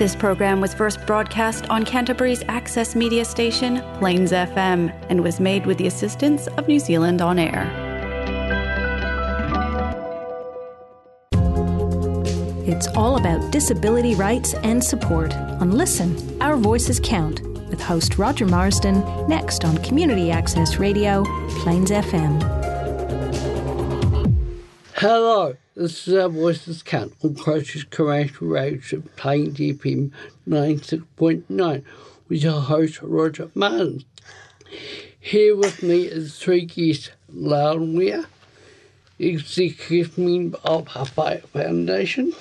This program was first broadcast on Canterbury's access media station, Plains FM, and was made with the assistance of New Zealand On Air. It's all about disability rights and support on Listen, Our Voices Count, with host Roger Marsden, next on Community Access Radio, Plains FM. Hello, this is Our Voices Count on Christchurch Commercial Radio, Plains FM 96.9, with your host Roger Marsden. Here with me is three guests, Loudon Weir, executive member of Hapai Foundation,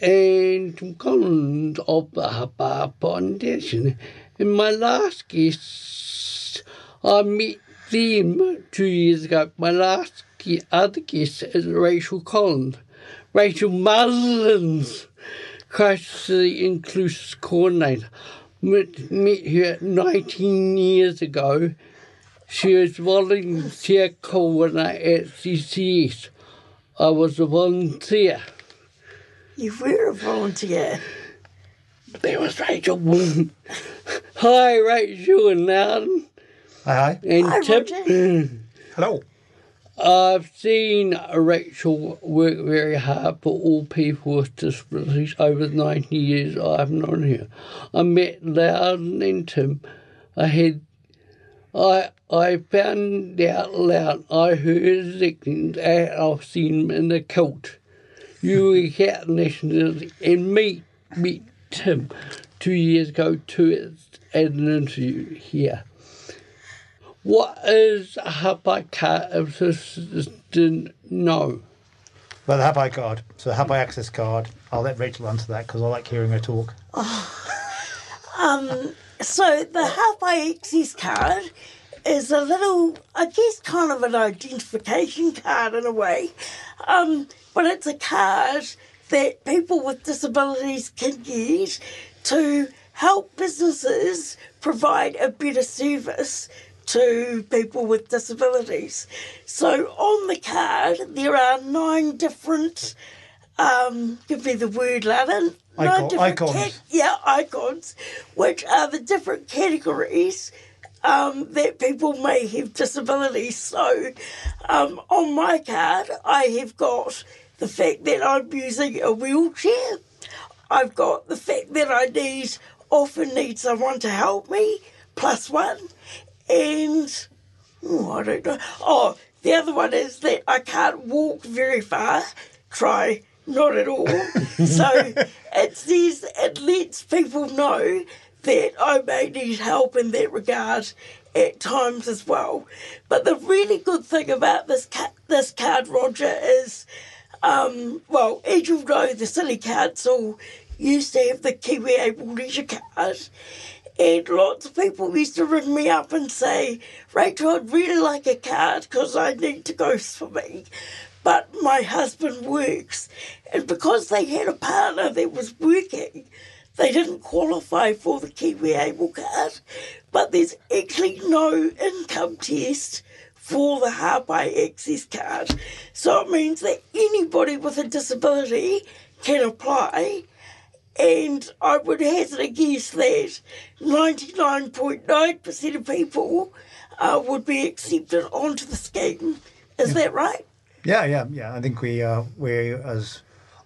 and Tom Collins of the Hapai Foundation. And my last guest, I met them two years ago. My last gu- other guest is Rachel Collins. Rachel Mullins, Christchurch Inclusive Coordinator. Met, met her 19 years ago. She was volunteer coordinator at CCS. I was a volunteer. You were a volunteer. There was Rachel. Hi, Rachel and Loudon. Hi, hi. And Hi, Tip. Roger. Hello. I've seen Rachel work very hard for all people with disabilities over the 90 years I've known her. I met Loudon and Tim. I had, I I found out loud I heard his and I've seen him in the cult. You were out and meet meet Tim two years ago too at an interview here. What is a Hapai card if this didn't know? Well, the Hapai card. So the Hapai access card. I'll let Rachel answer that because I like hearing her talk. So the Hapai Access card is a little, I guess, kind of an identification card in a way, um, but it's a card that people with disabilities can get to help businesses provide a better service to people with disabilities. So on the card, there are nine different, um, give me the word, Lennon. Nine Icon- different icons. yeah, icons, which are the different categories um, that people may have disabilities. So, um, on my card, I have got the fact that I'm using a wheelchair. I've got the fact that I need often need someone to help me, plus one, and oh, I don't know. Oh, the other one is that I can't walk very far. Try not at all. so it says it lets people know that I may need help in that regard at times as well. But the really good thing about this ca- this card, Roger, is um, well, as you know, the City Council used to have the Kiwi Able Leisure card. And lots of people used to ring me up and say, Rachel, I'd really like a card because I need to go swimming. But my husband works. And because they had a partner that was working, they didn't qualify for the Kiwi Able card. But there's actually no income test for the Hapai Access card. So it means that anybody with a disability can apply. And I would hazard a guess that 99.9% of people uh, would be accepted onto the scheme. Is that right? Yeah, yeah, yeah. I think we uh, we're as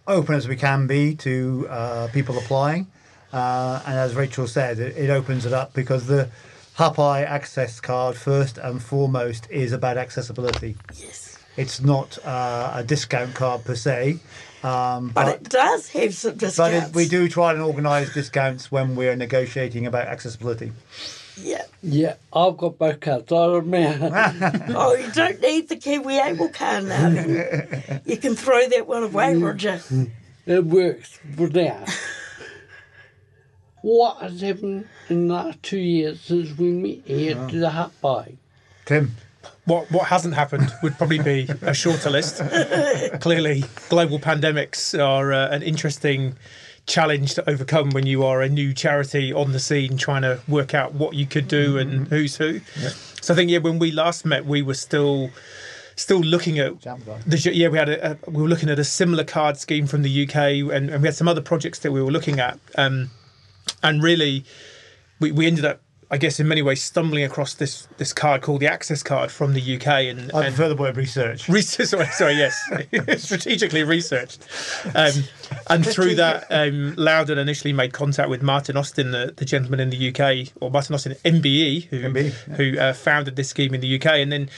open as we can be to uh, people applying, uh, and as Rachel said, it, it opens it up because the Hapai access card first and foremost is about accessibility. Yes. It's not uh, a discount card per se, um, But it does have some but discounts. it, we do try and organise discounts when we're negotiating about accessibility. Yeah. Yeah, I've got both cards. I remember. Oh, you don't need the Kiwi Able card now. then. you can throw that one away, Roger. it works for now. what has happened in the last two years since we met here to the Hapai? Tim, What what hasn't happened would probably be a shorter list. Clearly, global pandemics are uh, an interesting challenge to overcome when you are a new charity on the scene trying to work out what you could do and who's who. So I think yeah, when we last met, we were still still looking at the yeah we had a, a, we were looking at a similar card scheme from the UK and, and we had some other projects that we were looking at um, and really we, we ended up I guess in many ways stumbling across this this card called the Access card from the UK and, I and prefer the word research. Research, sorry, sorry, yes, strategically researched, um, and through that, um, Loudon initially made contact with Martin Austin, the, the gentleman in the UK, or Martin Austin MBE, who MBE, yeah. who uh, founded this scheme in the UK, and then.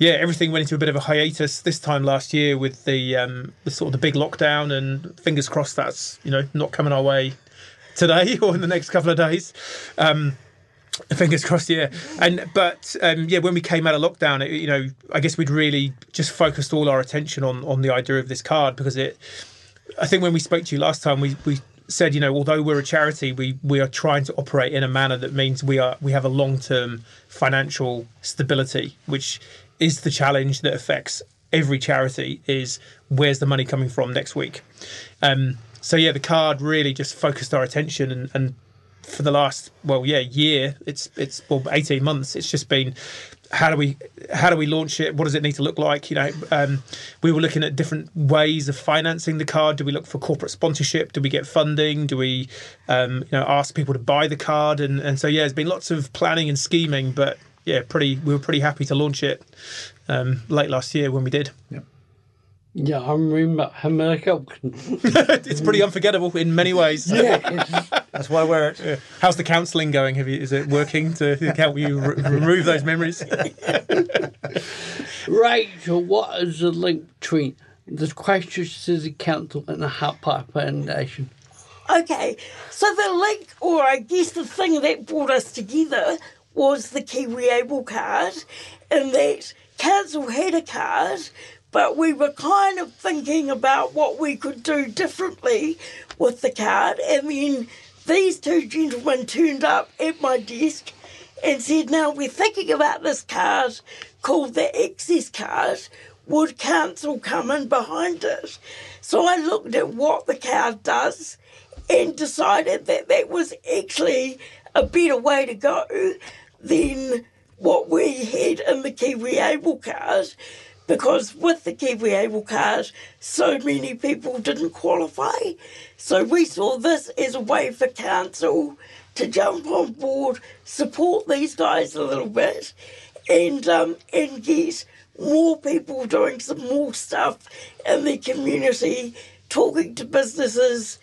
Yeah, everything went into a bit of a hiatus this time last year with the um, the sort of the big lockdown, and fingers crossed that's you know not coming our way today or in the next couple of days. Um, Fingers crossed, yeah. And but um, yeah, when we came out of lockdown, it, you know, I guess we'd really just focused all our attention on on the idea of this card because it. I think when we spoke to you last time, we we said, you know, although we're a charity, we we are trying to operate in a manner that means we are we have a long term financial stability, which is the challenge that affects every charity. Is where's the money coming from next week? Um, so yeah, the card really just focused our attention and, and for the last well yeah year it's it's well 18 months it's just been how do we how do we launch it? What does it need to look like? You know um, we were looking at different ways of financing the card. Do we look for corporate sponsorship? Do we get funding? Do we um, you know ask people to buy the card? And and so yeah there's been lots of planning and scheming but yeah pretty we were pretty happy to launch it um, late last year when we did. Yeah, I remember America. it's pretty unforgettable in many ways Yes. That's why we're at. Yeah. How's the counselling going? Have you, is it working to help you re- remove those memories? Rachel, what is the link between the Christchurch City Council and the Hapai Foundation? Okay, so the link, or I guess the thing that brought us together, was the Kiwi Able card, and that council had a card, but we were kind of thinking about what we could do differently with the card, and then these two gentlemen turned up at my desk and said, Now we're thinking about this card called the Access card. Would council come in behind it? So I looked at what the card does and decided that that was actually a better way to go than what we had in the Kiwi Able card. Because with the Kiwi Able card, so many people didn't qualify. So we saw this as a way for council to jump on board, support these guys a little bit, and um, and get more people doing some more stuff in the community, talking to businesses,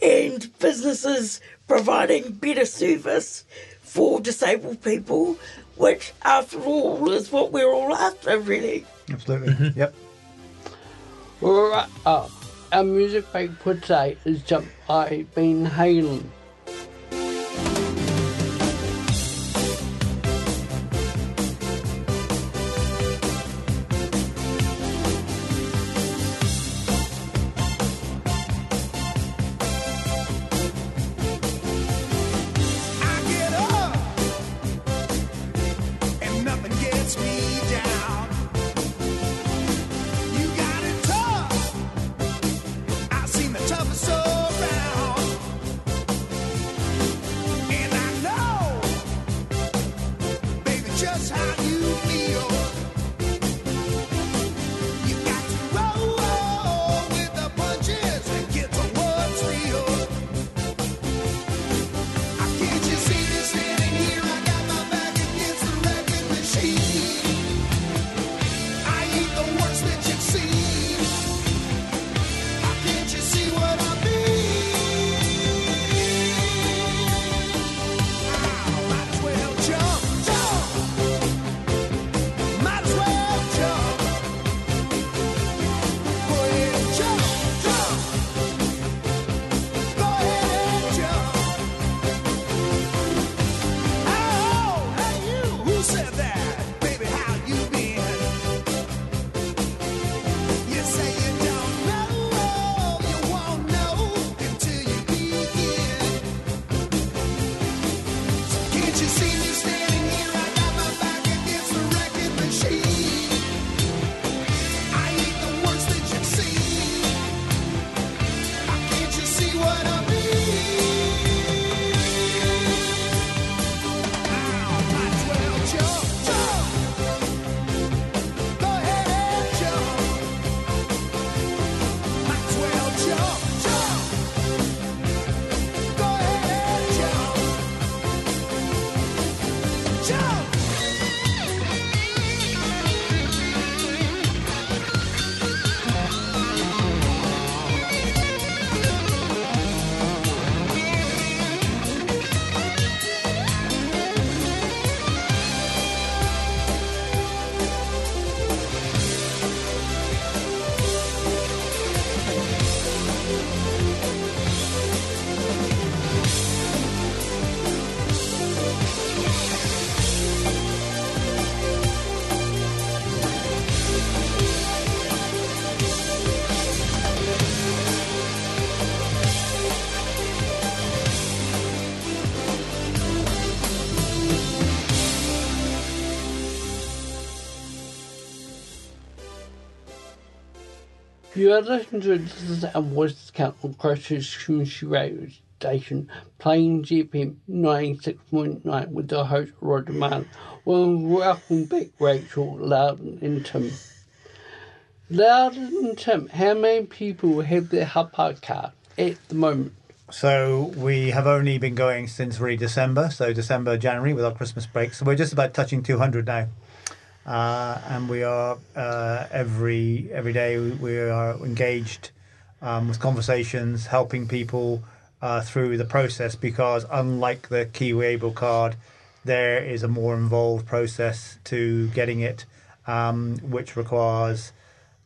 and businesses providing better service for disabled people, which, after all, is what we're all after, really. Absolutely. Mm-hmm. Yep. We're right up. Our music break for today is Jump by Van Halen. You are listening to This and Voices Count on Christchurch Community Radio Station, Plains FM 96.9 with the host Roger Mann. Well, welcome back, Rachel, Loudon and Tim. Loudon and Tim, how many people have their hub card at the moment? So we have only been going since really December, so December, January with our Christmas break. So we're just about touching 200 now. Uh, and we are uh, every every day we- are engaged um, with conversations, helping people uh, through the process because unlike the Kiwi Able card, there is a more involved process to getting it, um, which requires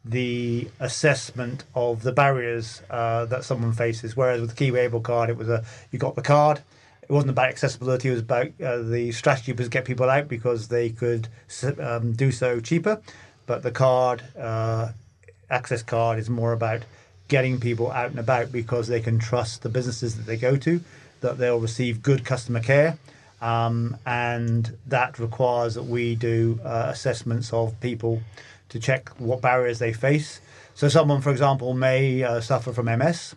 the assessment of the barriers uh, that someone faces. Whereas with the Kiwi Able card, it was a you got the card. It wasn't about accessibility. It was about uh, the strategy was get people out because they could um, do so cheaper. But the card, uh, access card, is more about getting people out and about because they can trust the businesses that they go to, that they'll receive good customer care. Um, and that requires that we do uh, assessments of people to check what barriers they face. So, someone, for example, may uh, suffer from MS,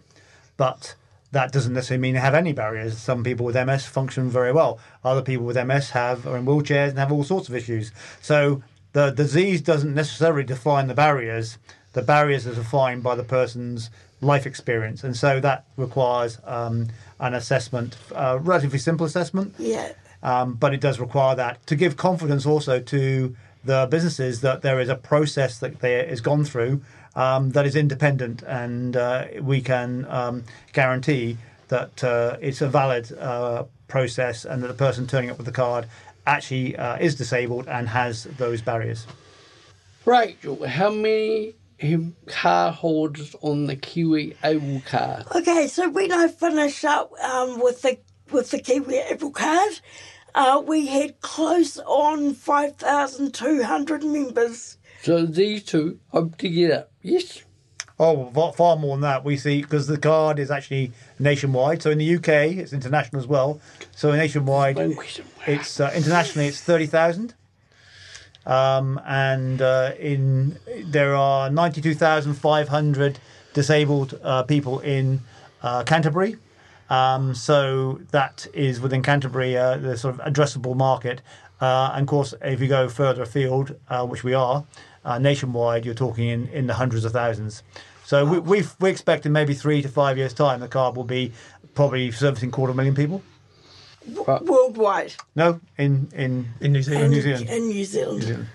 but that doesn't necessarily mean they have any barriers. Some people with MS function very well. Other people with MS have are in wheelchairs and have all sorts of issues. So the disease doesn't necessarily define the barriers. The barriers are defined by the person's life experience, and so that requires um, an assessment, a relatively simple assessment Yeah. um, but it does require that to give confidence also to the businesses that there is a process that they is gone through um, that is independent, and uh, we can um, guarantee that uh, it's a valid uh, process, and that the person turning up with the card actually uh, is disabled and has those barriers. Rachel, how many have card holders on the Kiwi Able card? Okay, so when I finished up um, with the with the Kiwi Able card, uh, we had close on five thousand two hundred members. So these two hope to get up. Yes. Oh, far, far more than that. We see because the card is actually nationwide. So in the UK, it's international as well. So nationwide, It's uh, internationally it's thirty thousand, um, and uh, in there are ninety two thousand five hundred disabled uh, people in uh, Canterbury. Um, so that is within Canterbury uh, the sort of addressable market. Uh, and of course, if you go further afield, uh, which we are uh, nationwide, you're talking in, in the hundreds of thousands. So we, we we expect in maybe three to five years' time, the card will be probably servicing quarter of a million people. Worldwide. No, in in in New Zealand. In New Zealand. In New Zealand. New Zealand.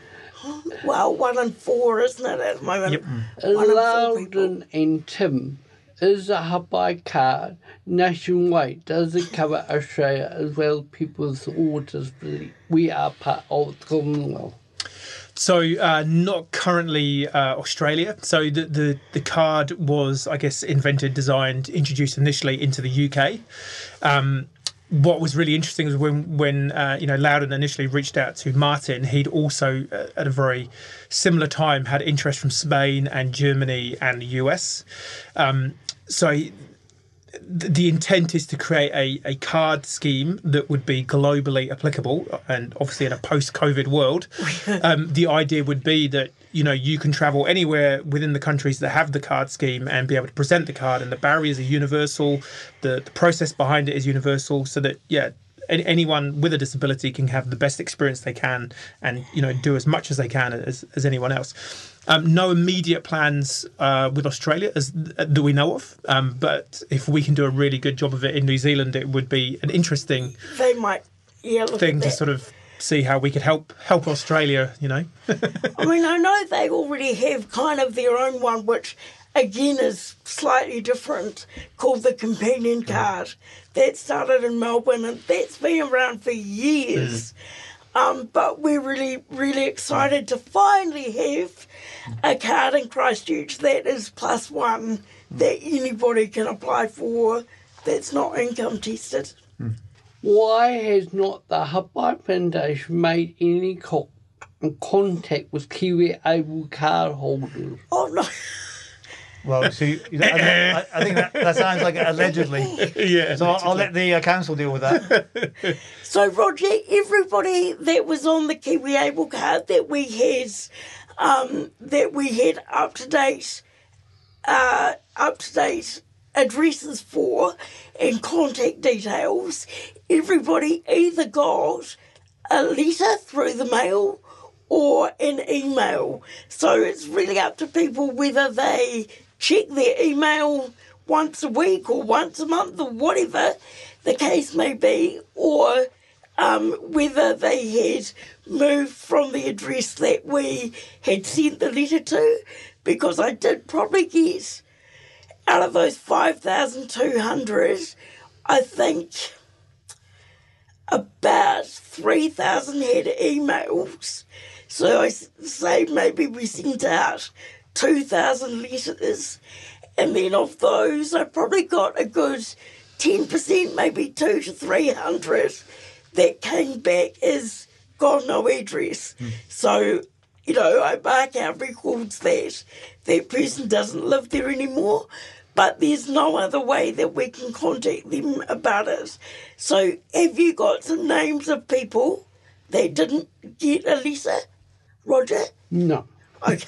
Well, one in four, isn't it, at the moment? Yep. One in four people. Loudon and Tim, is a Hapai card nationwide? Does it cover Australia as well? People with autism. We are part of the Commonwealth. So uh, not currently uh, Australia. So the, the the card was, I guess, invented, designed, introduced initially into the UK. Um, what was really interesting was when when uh, you know Loudon initially reached out to Martin, he'd also uh, at a very similar time had interest from Spain and Germany and the US. Um, so he, the intent is to create a, a card scheme that would be globally applicable and obviously in a post-covid world. Um, the idea would be that you know you can travel anywhere within the countries that have the card scheme and be able to present the card and the barriers are universal the, the process behind it is universal so that yeah an- anyone with a disability can have the best experience they can and you know do as much as they can as, as anyone else um, no immediate plans uh, with Australia as that we know of, um, but if we can do a really good job of it in New Zealand, it would be an interesting They might, yeah, look thing to sort of see how we could help help Australia. You know, I mean, I know they already have kind of their own one, which again is slightly different, called the companion card. That started in Melbourne and that's been around for years. Um, but we're really, really excited to finally have a card in Christchurch that is plus one that anybody can apply for that's not income tested. Why has not the Hapai Foundation made any co- contact with Kiwi Able card holders? Oh no. Well, see, I, I, I think that, that sounds like allegedly. yeah. So I'll, I'll let the uh, council deal with that. So, Roger, everybody that was on the Kiwi Able card that we had, um, that we had up to date uh, up to date addresses for and contact details, everybody either got a letter through the mail or an email. So it's really up to people whether they check their email once a week or once a month or whatever the case may be, or um, whether they had moved from the address that we had sent the letter to, because I did probably get out of those 5,200, I think about 3,000 had emails. So I say maybe we sent out 2,000 letters. And then of those, I probably got a good 10%, maybe two to 300 that came back as got no address. Hmm. So, you know, I mark out records that that person doesn't live there anymore, but there's no other way that we can contact them about it. So, have you got some names of people that didn't get a letter, Roger? No. Okay,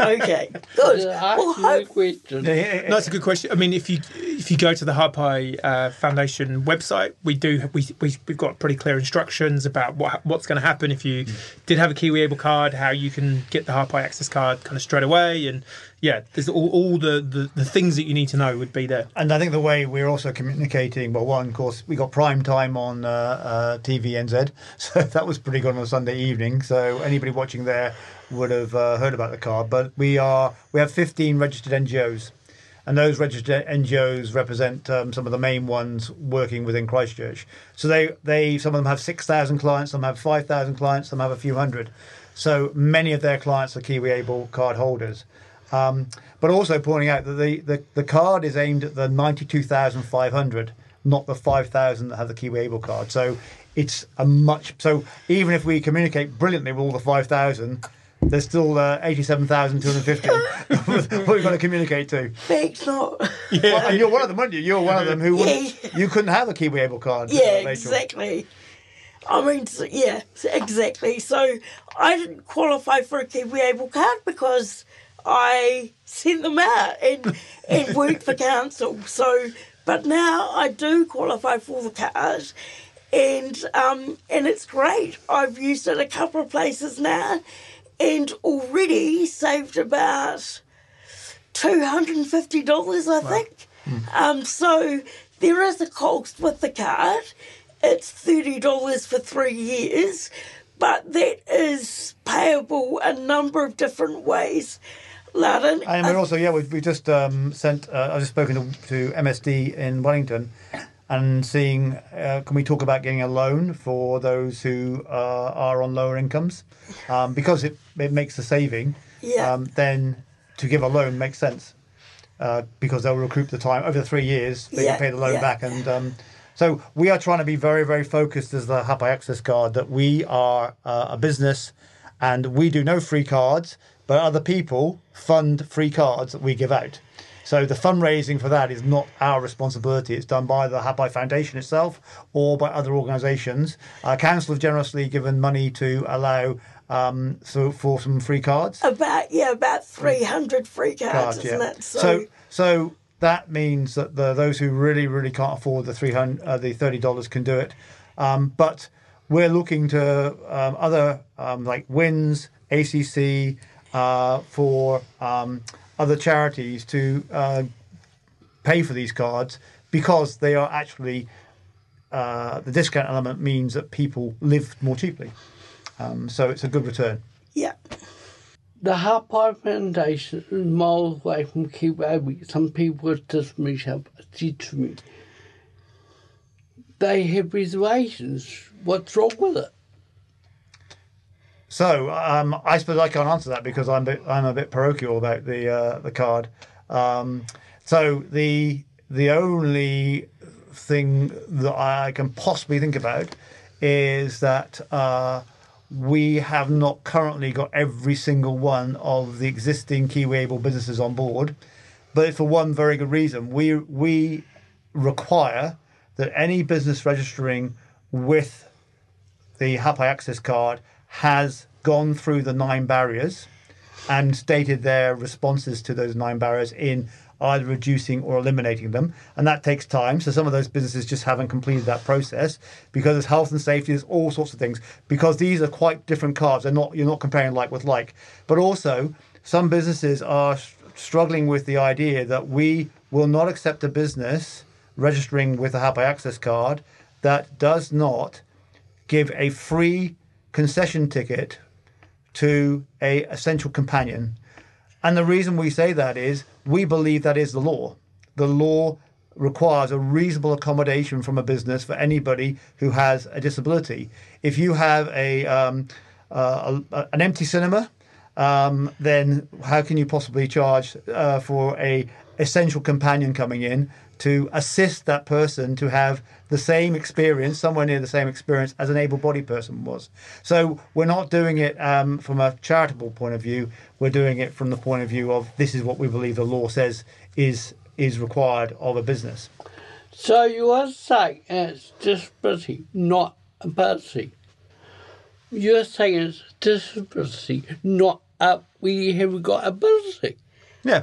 okay, good. Well, hope, question, Yeah, yeah, yeah. No, that's a good question. I mean, if you if you go to the Hapai uh, Foundation website, we do we, we we've got pretty clear instructions about what what's going to happen if you did have a Kiwi Able card, how you can get the Hapai Access card kind of straight away, and yeah, there's all, all the, the the things that you need to know would be there. And I think the way we're also communicating, well, one, of course, we got prime time on uh, uh, TVNZ, so that was pretty good on a Sunday evening. So anybody watching there would have uh, heard about the card. But we are we have 15 registered NGOs, and those registered NGOs represent um, some of the main ones working within Christchurch. So they they some of them have 6,000 clients, some have 5,000 clients, some have a few hundred. So many of their clients are Kiwi Able card holders. Um, but also pointing out that the, the, the card is aimed at the 92,500, not the 5,000 that have the Kiwi Able card. So it's a much. So even if we communicate brilliantly with all the 5,000, there's still uh, 87,250 what we've got to communicate to. thanks not. Well, and you're one of them, aren't you? You're one of them who wouldn't, Yeah. you couldn't have a Kiwi Able card. Yeah, exactly. I mean, yeah, exactly. So I didn't qualify for a Kiwi Able card because I sent them out and and worked for council. So, but now I do qualify for the card, and um and it's great. I've used it a couple of places now, and already saved about two hundred and fifty dollars, I think. Um, so there is a cost with the card. It's thirty dollars for three years, but that is payable a number of different ways. Loudon, And we're also, yeah, we've, we've just um, sent, uh, I've just spoken to, to MSD in Wellington and seeing, uh, can we talk about getting a loan for those who uh, are on lower incomes? Um, because it, it makes the saving, Yeah. um, then to give a loan makes sense uh, because they'll recoup the time over the three years, they Yeah, can pay the loan yeah. back. And um, so we are trying to be very, very focused as the Hapai Access card that we are uh, a business and we do no free cards, but other people fund free cards that we give out. So the fundraising for that is not our responsibility. It's done by the Hapai Foundation itself or by other organisations. Our Council have generously given money to allow um, so for some free cards. about yeah, about three hundred free cards, Cards, isn't yeah. it? So, so that means that the, those who really, really can't afford the three hundred, uh, the thirty dollars can do it. Um, but we're looking to um, other um, like WINZ, ACC, for um, other charities to uh, pay for these cards because they are actually uh, the discount element means that people live more cheaply. Um, so it's a good return. yeah, the Hapai Foundation is miles away from Kiwi. Some people this meet said to me, they have reservations. What's wrong with it? So um, I suppose I can't answer that because I'm bit, I'm a bit parochial about the uh, the card. Um, so the the only thing that I can possibly think about is that uh, we have not currently got every single one of the existing Kiwiable businesses on board, but for one very good reason. We we require that any business registering with the Hapai Access card has gone through the nine barriers and stated their responses to those nine barriers in either reducing or eliminating them. And that takes time. So some of those businesses just haven't completed that process because there's health and safety, there's all sorts of things. Because these are quite different cards. They're not you're not comparing like with like. But also some businesses are struggling with the idea that we will not accept a business registering with a Hapai Access card that does not give a free concession ticket to a essential companion. And the reason we say that is we believe that is the law. The law requires a reasonable accommodation from a business for anybody who has a disability. If you have a, um, uh, a an empty cinema, um, then how can you possibly charge uh, for a essential companion coming in to assist that person to have the same experience, somewhere near the same experience as an able-bodied person was? So we're not doing it um, from a charitable point of view. We're doing it from the point of view of this is what we believe the law says is is required of a business. So you are saying it's disability, not a ability. You're saying it's disability, not uh, we have got ability. Yeah.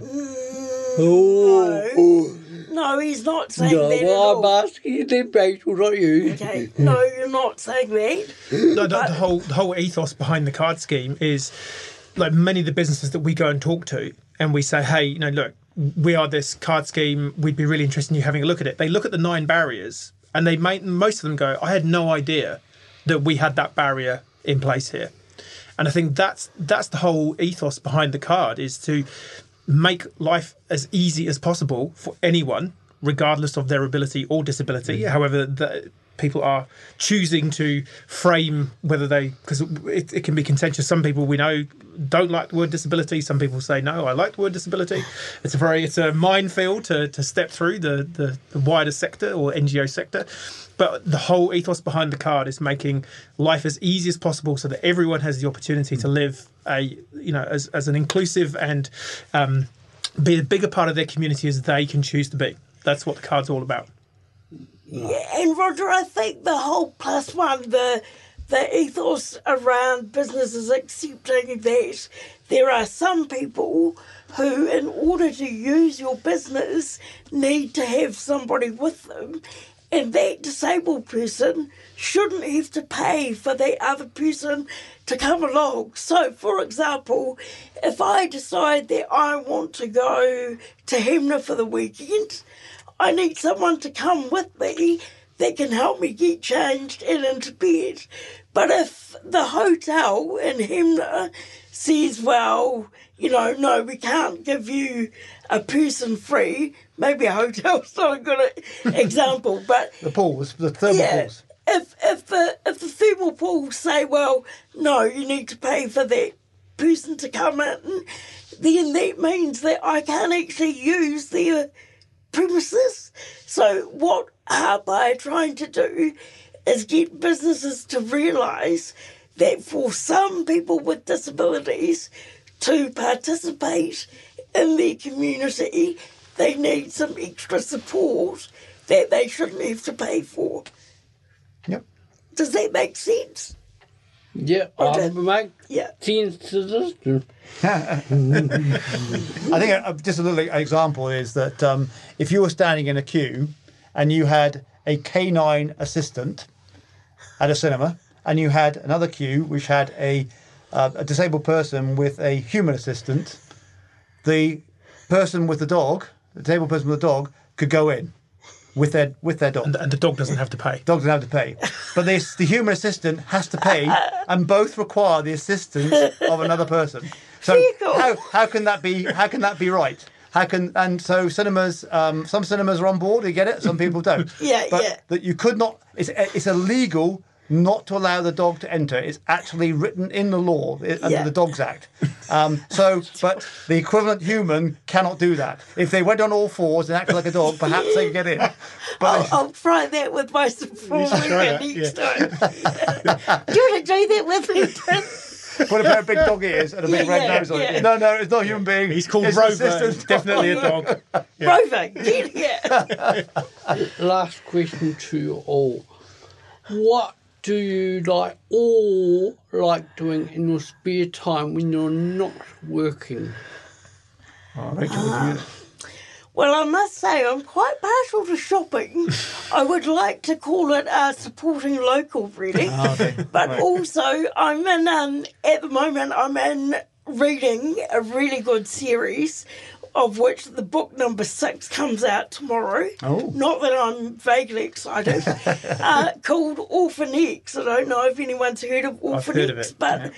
Oh, No, he's not saying no, that at well, all. I'm asking you then, Rachel, not you. Okay, no, you're not saying that. No, the, the whole the whole ethos behind the card scheme is like many of the businesses that we go and talk to, and we say, hey, you know, look, we are this card scheme. We'd be really interested in you having a look at it. They look at the nine barriers, and they make most of them go, I had no idea that we had that barrier in place here. And I think that's that's the whole ethos behind the card is to make life as easy as possible for anyone, regardless of their ability or disability. Mm. However, the, people are choosing to frame whether they because it, it can be contentious. Some people we know don't like the word disability. Some people say no, I like the word disability. It's a very it's a minefield to, to step through the, the the wider sector or NGO sector. But the whole ethos behind the card is making life as easy as possible so that everyone has the opportunity to live a you know as, as an inclusive and um, be a bigger part of their community as they can choose to be. That's what the card's all about. And Roger, I think the whole plus one, the the ethos around businesses accepting that there are some people who, in order to use your business, need to have somebody with them, and that disabled person shouldn't have to pay for that other person to come along. So, for example, if I decide that I want to go to Hanmer for the weekend, I need someone to come with me that can help me get changed and into bed. But if the hotel in Hanmer says, well, you know, no, we can't give you a person free, maybe a hotel's not a good example, but The pools, the thermal yeah, pools. if if the if the thermal pools say, well, no, you need to pay for that person to come in, then that means that I can't actually use their premises. So what Hapai are trying to do is get businesses to realise that for some people with disabilities to participate in their community, they need some extra support that they shouldn't have to pay for. Yep. Does that make sense? Yeah, Okay. I make Yeah. sense to this. I think uh, just a little example is that um, if you were standing in a queue and you had a canine assistant at a cinema and you had another queue which had a, uh, a disabled person with a human assistant, the person with the dog, the disabled person with the dog, could go in with their with their dog. And, and the dog doesn't have to pay. Dogs don't have to pay, but this the human assistant has to pay, and both require the assistance of another person. So how how can that be? How can that be right? How can and so cinemas? Um, some cinemas are on board. You get it. Some people don't. Yeah, but yeah. That you could not. It's it's illegal not to allow the dog to enter. It's actually written in the law under Yeah. the Dogs Act. Um, so, but the equivalent human cannot do that. If they went on all fours and acted like a dog, perhaps they could get in. But I'll, I'll try that with my support try that, next time. do you want to do that with me, Tim? Put a pair of big dog ears and a big red Yeah, nose on yeah. it. No, no, it's not a human being. He's called it's Rover. It's definitely a dog. Rover, get here. Last question to you all. What do you like or like doing in your spare time when you're not working? Oh, Rachel, would you- Well, I must say, I'm quite partial to shopping. I would like to call it uh, supporting local, really. Oh, okay. But Right. also, I'm in, um, at the moment, I'm in reading a really good series of which the book number six comes out tomorrow. Oh. Not that I'm vaguely excited. uh, called Orphan X. I don't know if anyone's heard of Orphan X, but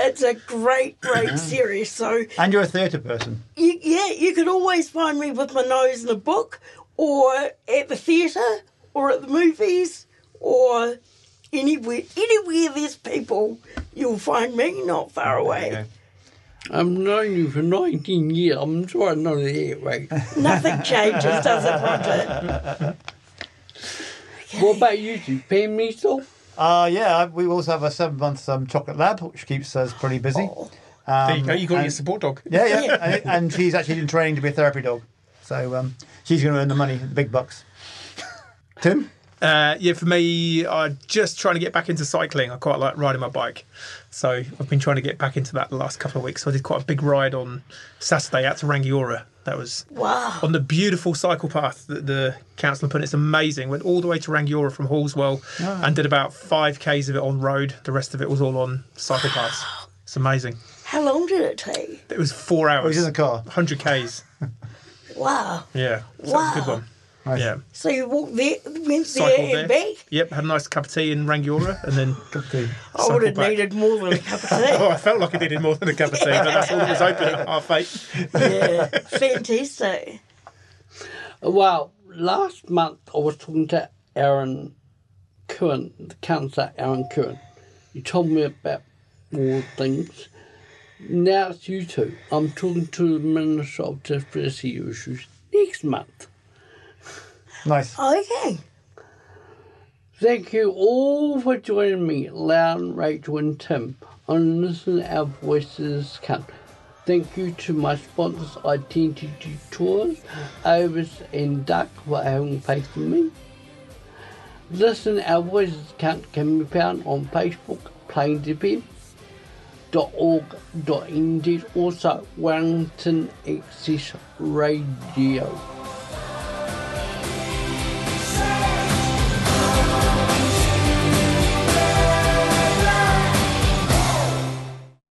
it's a great, great series. So And you're a theatre person. you, yeah, you could always find me with my nose in a book, or at the theatre, or at the movies, or anywhere. Anywhere there's people, you'll find me not far away. I've known you for 19 years. I'm sure I know that, right? Nothing changes, does it, Roger? What about you two? Family stuff? Uh, yeah, we also have a seven month um, chocolate lab, which keeps us pretty busy. Oh. there you go. You got and- your support dog. Yeah, yeah. and, and she's actually in training to be a therapy dog. So um, she's going to earn the money, the big bucks. Tim? Uh, yeah, for me, I'm just trying to get back into cycling. I quite like riding my bike, so I've been trying to get back into that the last couple of weeks. So I did quite a big ride on Saturday out to Rangiora. That was Wow. on the beautiful cycle path that the council put. in. It's amazing. Went all the way to Rangiora from Halswell and did about five k's of it on road. The rest of it was all on cycle paths. It's amazing. How long did it take? It was four Oh, he's hours. in the car. 100 k's. Wow. Yeah, so that was a good Wow. one. Nice. Yeah, So you walked there, went cycled there there. and back? Yep, had a nice cup of tea in Rangiora, and then Good tea. I would have back. needed more than a cup of tea. Oh. I felt like I needed more than a cup of tea, but that's all that was open at half eight. yeah. Fantastic. Well, last month I was talking to Aaron Curran, the councillor Aaron Curran. He told me about more things. Now it's you two. I'm talking to the Minister of Disability Issues next month. Nice. Okay. Thank you all for joining me, Loud, Rachel, and Tim, on Listen Our Voices Count. Thank you to my sponsors, Identity Tours, Ovis, and Duck, for having faith in me. Listen Our Voices Count can be found on Facebook, plainfm.org.nz, also Wellington Access Radio.